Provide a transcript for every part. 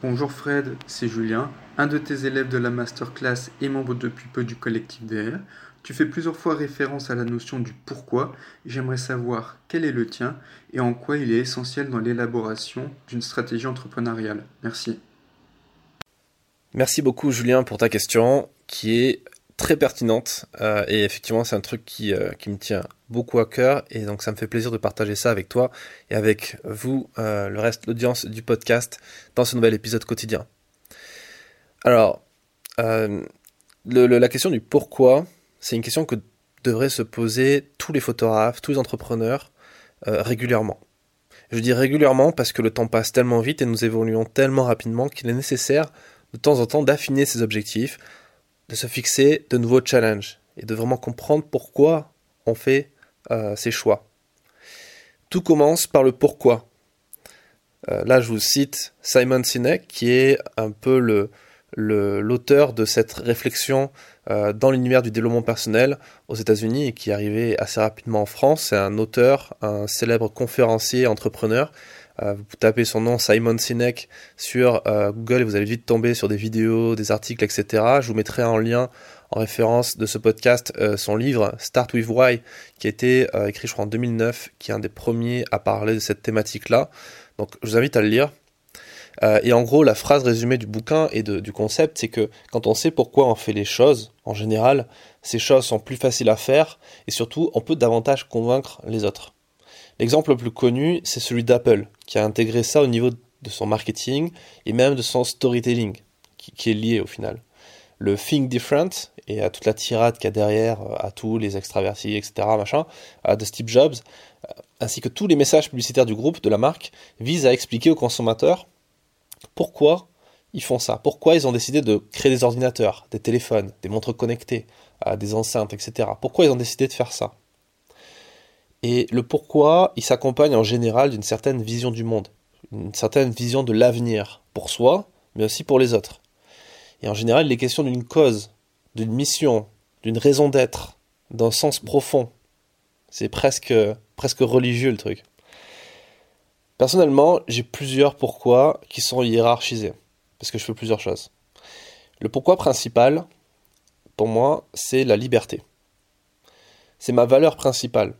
Bonjour Fred, c'est Julien, un de tes élèves de la masterclass et membre depuis peu du collectif DR. Tu fais plusieurs fois référence à la notion du pourquoi. J'aimerais savoir quel est le tien et en quoi il est essentiel dans l'élaboration d'une stratégie entrepreneuriale. Merci. Merci beaucoup Julien pour ta question qui est très pertinente euh, et effectivement c'est un truc qui, euh, qui, me tient beaucoup à cœur et donc ça me fait plaisir de partager ça avec toi et avec vous, euh, le reste, l'audience du podcast dans ce nouvel épisode quotidien. Alors, la question du pourquoi, c'est une question que devraient se poser tous les photographes, tous les entrepreneurs régulièrement. Je dis régulièrement parce que le temps passe tellement vite et nous évoluons tellement rapidement qu'il est nécessaire de temps en temps d'affiner ses objectifs, de se fixer de nouveaux challenges et de vraiment comprendre pourquoi on fait euh, ces choix. Tout commence par le pourquoi. Euh, là, je vous cite Simon Sinek, qui est un peu l'auteur de cette réflexion euh, dans l'univers du développement personnel aux États-Unis et qui est arrivé assez rapidement en France. C'est un auteur, un célèbre conférencier, entrepreneur vous tapez son nom Simon Sinek sur euh, Google et vous allez vite tomber sur des vidéos, des articles, etc. Je vous mettrai en lien en référence de ce podcast euh, son livre Start with Why qui a été écrit je crois en 2009 qui est un des premiers à parler de cette thématique là donc je vous invite à le lire. Et en gros la phrase résumée du bouquin et du concept c'est que quand on sait pourquoi on fait les choses en général ces choses sont plus faciles à faire et surtout on peut davantage convaincre les autres L'exemple le plus connu, c'est celui d'Apple, qui a intégré ça au niveau de son marketing et même de son storytelling, qui, est lié au final. Le Think Different et à toute la tirade qu'il y a derrière, euh, à tous les extravertis, etc., machin, de Steve Jobs, euh, ainsi que tous les messages publicitaires du groupe, de la marque, visent à expliquer aux consommateurs pourquoi ils font ça, pourquoi ils ont décidé de créer des ordinateurs, des téléphones, des montres connectées, euh, des enceintes, etc. Pourquoi ils ont décidé de faire ça? Et le pourquoi, il s'accompagne en général d'une certaine vision du monde, une certaine vision de l'avenir, pour soi, mais aussi pour les autres. Et en général, il est question d'une cause, d'une mission, d'une raison d'être, d'un sens profond. C'est presque, presque religieux le truc. Personnellement, j'ai plusieurs pourquoi qui sont hiérarchisés, parce que je fais plusieurs choses. Le pourquoi principal, pour moi, c'est la liberté. C'est ma valeur principale.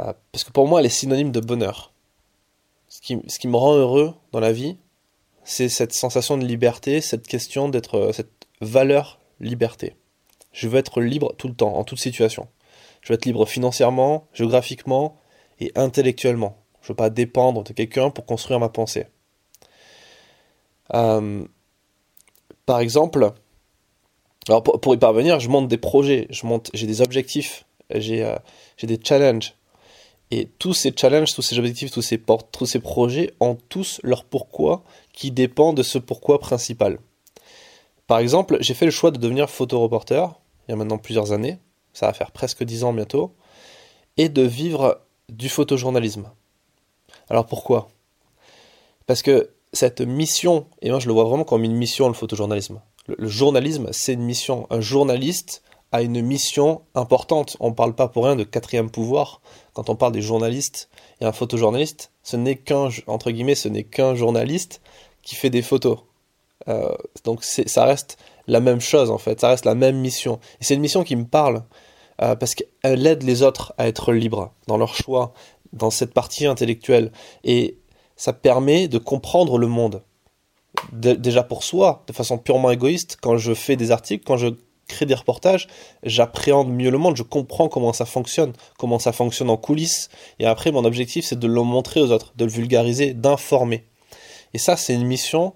Euh, parce que pour moi, elle est synonyme de bonheur. Ce qui, ce qui me rend heureux dans la vie, c'est cette sensation de liberté, cette question d'être, euh, cette valeur liberté. Je veux être libre tout le temps, en toute situation. Je veux être libre financièrement, géographiquement et intellectuellement. Je veux pas dépendre de quelqu'un pour construire ma pensée. Euh, par exemple, alors pour, y parvenir, je monte des projets, je monte, j'ai des objectifs, j'ai, j'ai des challenges, et tous ces challenges, tous ces objectifs, tous ces, portes, tous ces projets ont tous leur pourquoi qui dépend de ce pourquoi principal. Par exemple, j'ai fait le choix de devenir photoreporter il y a maintenant plusieurs années, ça va faire presque dix ans bientôt, et de vivre du photojournalisme. Alors pourquoi? Parce que cette mission, et moi je le vois vraiment comme une mission le photojournalisme. le journalisme, c'est une mission. Un journaliste a une mission importante. On ne parle pas pour rien de quatrième pouvoir. Quand on parle des journalistes et un photojournaliste, ce n'est qu'un, entre guillemets, ce n'est qu'un journaliste qui fait des photos. Euh, donc ça reste la même chose en fait, ça reste la même mission. Et c'est une mission qui me parle euh, parce qu'elle aide les autres à être libres dans leur choix, dans cette partie intellectuelle. Et ça permet de comprendre le monde. déjà pour soi, de façon purement égoïste, quand je fais des articles, quand je crée des reportages, j'appréhende mieux le monde, je comprends comment ça fonctionne, comment ça fonctionne en coulisses. Et après, mon objectif, c'est de le montrer aux autres, de le vulgariser, d'informer. Et ça, c'est une mission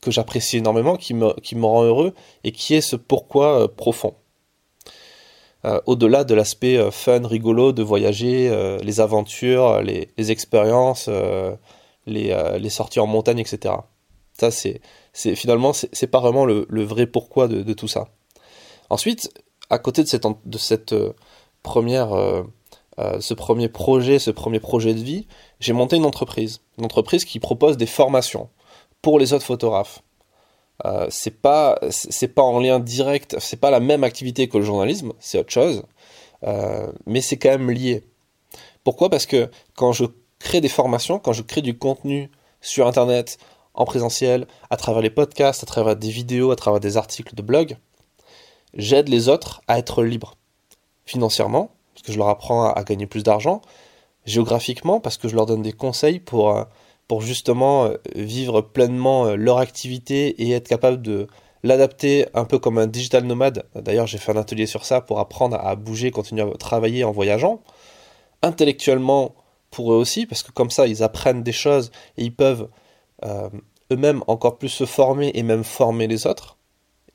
que j'apprécie énormément, qui me, qui me rend heureux et qui est ce pourquoi euh, profond. Euh, au-delà de l'aspect euh, fun, rigolo de voyager, les aventures, les, expériences, les, les, sorties en montagne, etc. Ça, c'est, finalement, c'est, pas vraiment le, vrai pourquoi de tout ça. Ensuite, à côté de cette, euh, première, euh, euh, ce premier projet, ce premier projet de vie, j'ai monté une entreprise, une entreprise qui propose des formations pour les autres photographes. Euh, c'est pas c'est pas en lien direct, c'est pas la même activité que le journalisme, c'est autre chose, mais c'est quand même lié. Pourquoi? Parce que quand je crée des formations, quand je crée du contenu sur internet en présentiel, à travers les podcasts, à travers des vidéos, à travers des articles de blog, j'aide les autres à être libres. Financièrement, parce que je leur apprends à, gagner plus d'argent. Géographiquement, parce que je leur donne des conseils pour, euh, pour justement euh, vivre pleinement euh, leur activité et être capable de l'adapter un peu comme un digital nomade. D'ailleurs, j'ai fait un atelier sur ça pour apprendre à bouger, continuer à travailler en voyageant. Intellectuellement, pour eux aussi, parce que comme ça, ils apprennent des choses et ils peuvent eux-mêmes encore plus se former et même former les autres.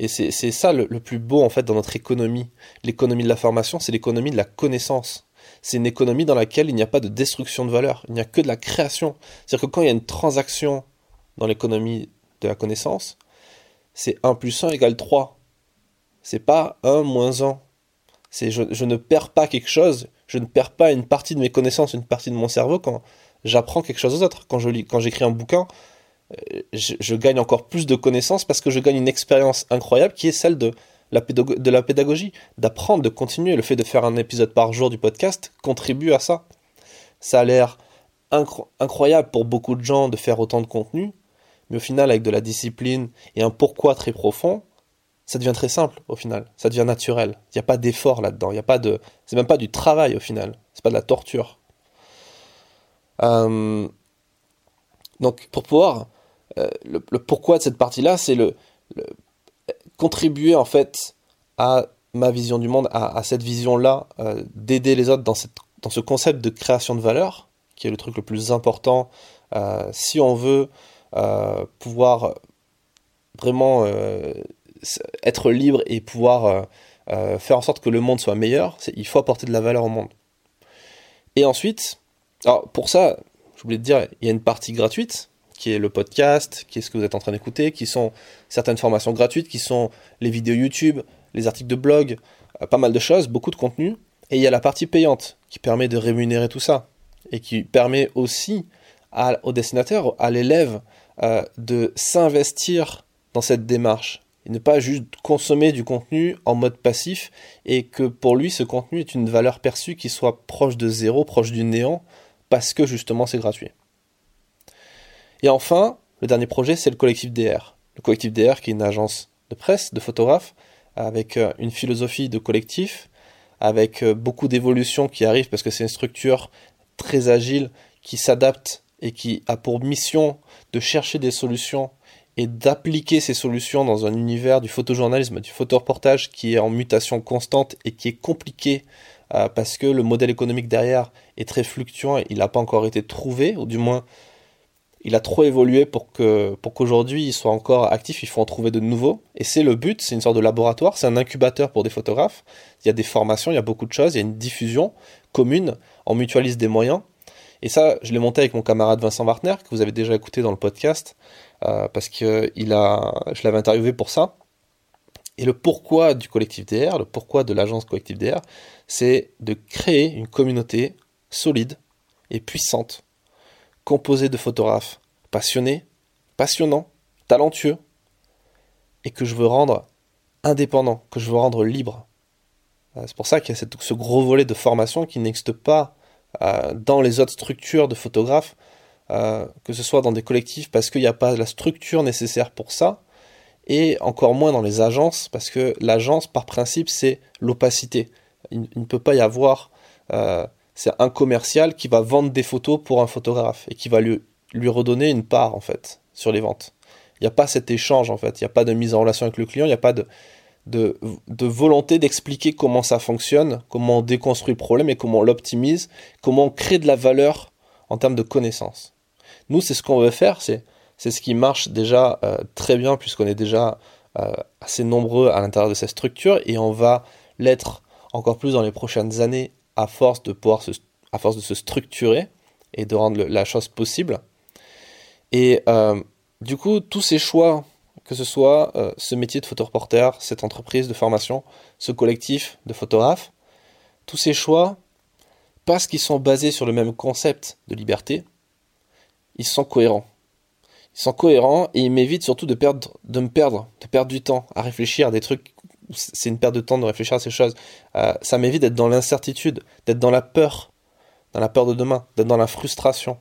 Et c'est ça le, plus beau en fait dans notre économie. L'économie de la formation, c'est l'économie de la connaissance. C'est une économie dans laquelle il n'y a pas de destruction de valeur, il n'y a que de la création. C'est-à-dire que quand il y a une transaction dans l'économie de la connaissance, c'est 1 plus 1 égale 3. C'est pas 1 moins 1. C'est je, je, ne perds pas quelque chose, je ne perds pas une partie de mes connaissances, une partie de mon cerveau quand j'apprends quelque chose aux autres. Quand je lis, quand j'écris un bouquin, je, gagne encore plus de connaissances parce que je gagne une expérience incroyable qui est celle de la, de la pédagogie, d'apprendre, de continuer. Le fait de faire un épisode par jour du podcast contribue à ça. Ça a l'air incroyable pour beaucoup de gens de faire autant de contenu, mais au final, avec de la discipline et un pourquoi très profond, ça devient très simple au final. Ça devient naturel. Il n'y a pas d'effort là-dedans. Il y a pas de. C'est même pas du travail au final. C'est pas de la torture. Euh, donc, pour pouvoir euh, le, pourquoi de cette partie-là, c'est le, contribuer en fait à ma vision du monde, à, cette vision-là, euh, d'aider les autres dans, ce concept de création de valeur, qui est le truc le plus important euh, si on veut pouvoir vraiment être libre et pouvoir faire en sorte que le monde soit meilleur, il faut apporter de la valeur au monde. Et ensuite, pour ça, je voulais te dire, il y a une partie gratuite, qui est le podcast, qui est ce que vous êtes en train d'écouter, qui sont certaines formations gratuites, qui sont les vidéos YouTube, les articles de blog, euh, pas mal de choses, beaucoup de contenu. Et il y a la partie payante qui permet de rémunérer tout ça et qui permet aussi au dessinateur, à l'élève, euh, de s'investir dans cette démarche et ne pas juste consommer du contenu en mode passif et que pour lui ce contenu est une valeur perçue qui soit proche de zéro, proche du néant parce que justement c'est gratuit. Et enfin, le dernier projet, c'est le collectif DR. Le collectif DR, qui est une agence de presse, de photographes, avec euh, une philosophie de collectif, avec euh, beaucoup d'évolutions qui arrivent parce que c'est une structure très agile qui s'adapte et qui a pour mission de chercher des solutions et d'appliquer ces solutions dans un univers du photojournalisme, du photoreportage qui est en mutation constante et qui est compliqué euh, parce que le modèle économique derrière est très fluctuant et il n'a pas encore été trouvé, ou du moins il a trop évolué pour que pour qu'aujourd'hui il soit encore actif, il faut en trouver de nouveaux. Et c'est le but, c'est une sorte de laboratoire, c'est un incubateur pour des photographes. Il y a des formations, il y a beaucoup de choses, il y a une diffusion commune, on mutualise des moyens. Et ça, je l'ai monté avec mon camarade Vincent Wartner, que vous avez déjà écouté dans le podcast, euh, parce que il a, je l'avais interviewé pour ça. Et le pourquoi du collectif DR, le pourquoi de l'agence collectif DR, c'est de créer une communauté solide et puissante composé de photographes passionnés, passionnants, talentueux, et que je veux rendre indépendant, que je veux rendre libre. Euh, c'est pour ça qu'il y a ce gros volet de formation qui n'existe pas euh, dans les autres structures de photographes, euh, que ce soit dans des collectifs, parce qu'il n'y a pas la structure nécessaire pour ça, et encore moins dans les agences, parce que l'agence, par principe, c'est l'opacité. Il, ne peut pas y avoir c'est un commercial qui va vendre des photos pour un photographe et qui va lui, lui redonner une part en fait sur les ventes. Il n'y a pas cet échange en fait, il n'y a pas de mise en relation avec le client, il n'y a pas de, de, volonté d'expliquer comment ça fonctionne, comment on déconstruit le problème et comment on l'optimise, comment on crée de la valeur en termes de connaissances. Nous, c'est ce qu'on veut faire, c'est, c'est ce qui marche déjà euh, très bien puisqu'on est déjà euh, assez nombreux à l'intérieur de cette structure et on va l'être encore plus dans les prochaines années à force de pouvoir se, à force de se structurer et de rendre la chose possible. Et euh, du coup, tous ces choix, que ce soit euh, ce métier de photoreporter, cette entreprise de formation, ce collectif de photographes, tous ces choix, parce qu'ils sont basés sur le même concept de liberté, ils sont cohérents. Ils sont cohérents et ils m'évitent surtout de, perdre, de me perdre, de perdre du temps à réfléchir à des trucs c'est une perte de temps de réfléchir à ces choses. Euh, ça m'évite d'être dans l'incertitude, d'être dans la peur, dans la peur de demain, d'être dans la frustration.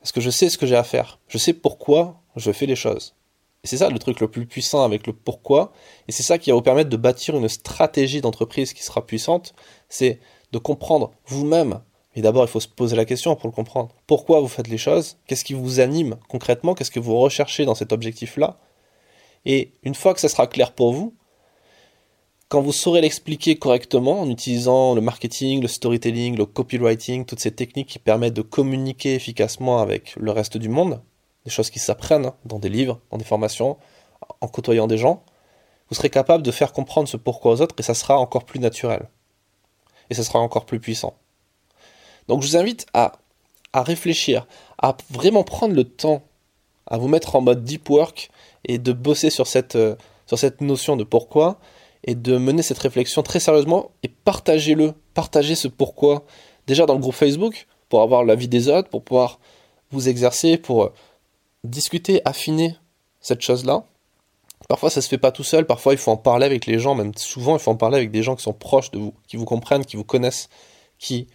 Parce que je sais ce que j'ai à faire. Je sais pourquoi je fais les choses. Et c'est ça le truc le plus puissant avec le pourquoi. Et c'est ça qui va vous permettre de bâtir une stratégie d'entreprise qui sera puissante. C'est de comprendre vous-même. Et d'abord, il faut se poser la question pour le comprendre. Pourquoi vous faites les choses? Qu'est-ce qui vous anime concrètement? Qu'est-ce que vous recherchez dans cet objectif-là? Et une fois que ça sera clair pour vous, quand vous saurez l'expliquer correctement en utilisant le marketing, le storytelling, le copywriting, toutes ces techniques qui permettent de communiquer efficacement avec le reste du monde, des choses qui s'apprennent dans des livres, dans des formations, en côtoyant des gens, vous serez capable de faire comprendre ce pourquoi aux autres et ça sera encore plus naturel. Et ça sera encore plus puissant. Donc je vous invite à, à réfléchir, à vraiment prendre le temps, à vous mettre en mode deep work et de bosser sur cette, euh, sur cette notion de pourquoi et de mener cette réflexion très sérieusement et partagez-le, partagez ce pourquoi. Déjà dans le groupe Facebook pour avoir l'avis des autres, pour pouvoir vous exercer, pour euh, discuter, affiner cette chose-là. Parfois ça se fait pas tout seul, parfois il faut en parler avec les gens, même souvent il faut en parler avec des gens qui sont proches de vous, qui vous comprennent, qui vous connaissent, qui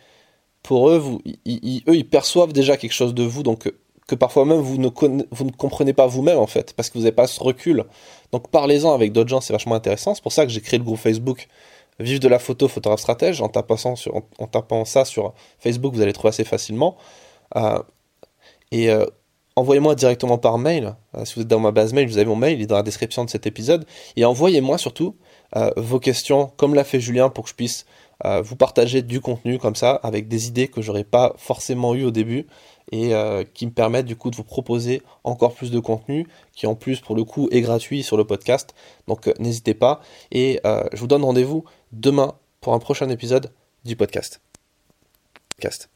pour eux, vous, eux, ils perçoivent déjà quelque chose de vous, donc que parfois même vous ne, comprenez pas vous-même en fait, parce que vous n'avez pas ce recul. Donc parlez-en avec d'autres gens, c'est vachement intéressant. C'est pour ça que j'ai créé le groupe Facebook Vive de la photo, photographe stratège. En tapant, ça sur Facebook, vous allez trouver assez facilement. Euh, et euh, envoyez-moi directement par mail. Euh, si vous êtes dans ma base mail, vous avez mon mail, il est dans la description de cet épisode. Et envoyez-moi surtout vos questions, comme l'a fait Julien, pour que je puisse vous partager du contenu comme ça, avec des idées que j'aurais pas forcément eu au début et euh, qui me permettent du coup de vous proposer encore plus de contenu qui en plus pour le coup est gratuit sur le podcast. Donc euh, n'hésitez pas et euh, je vous donne rendez-vous demain pour un prochain épisode du podcast. podcast.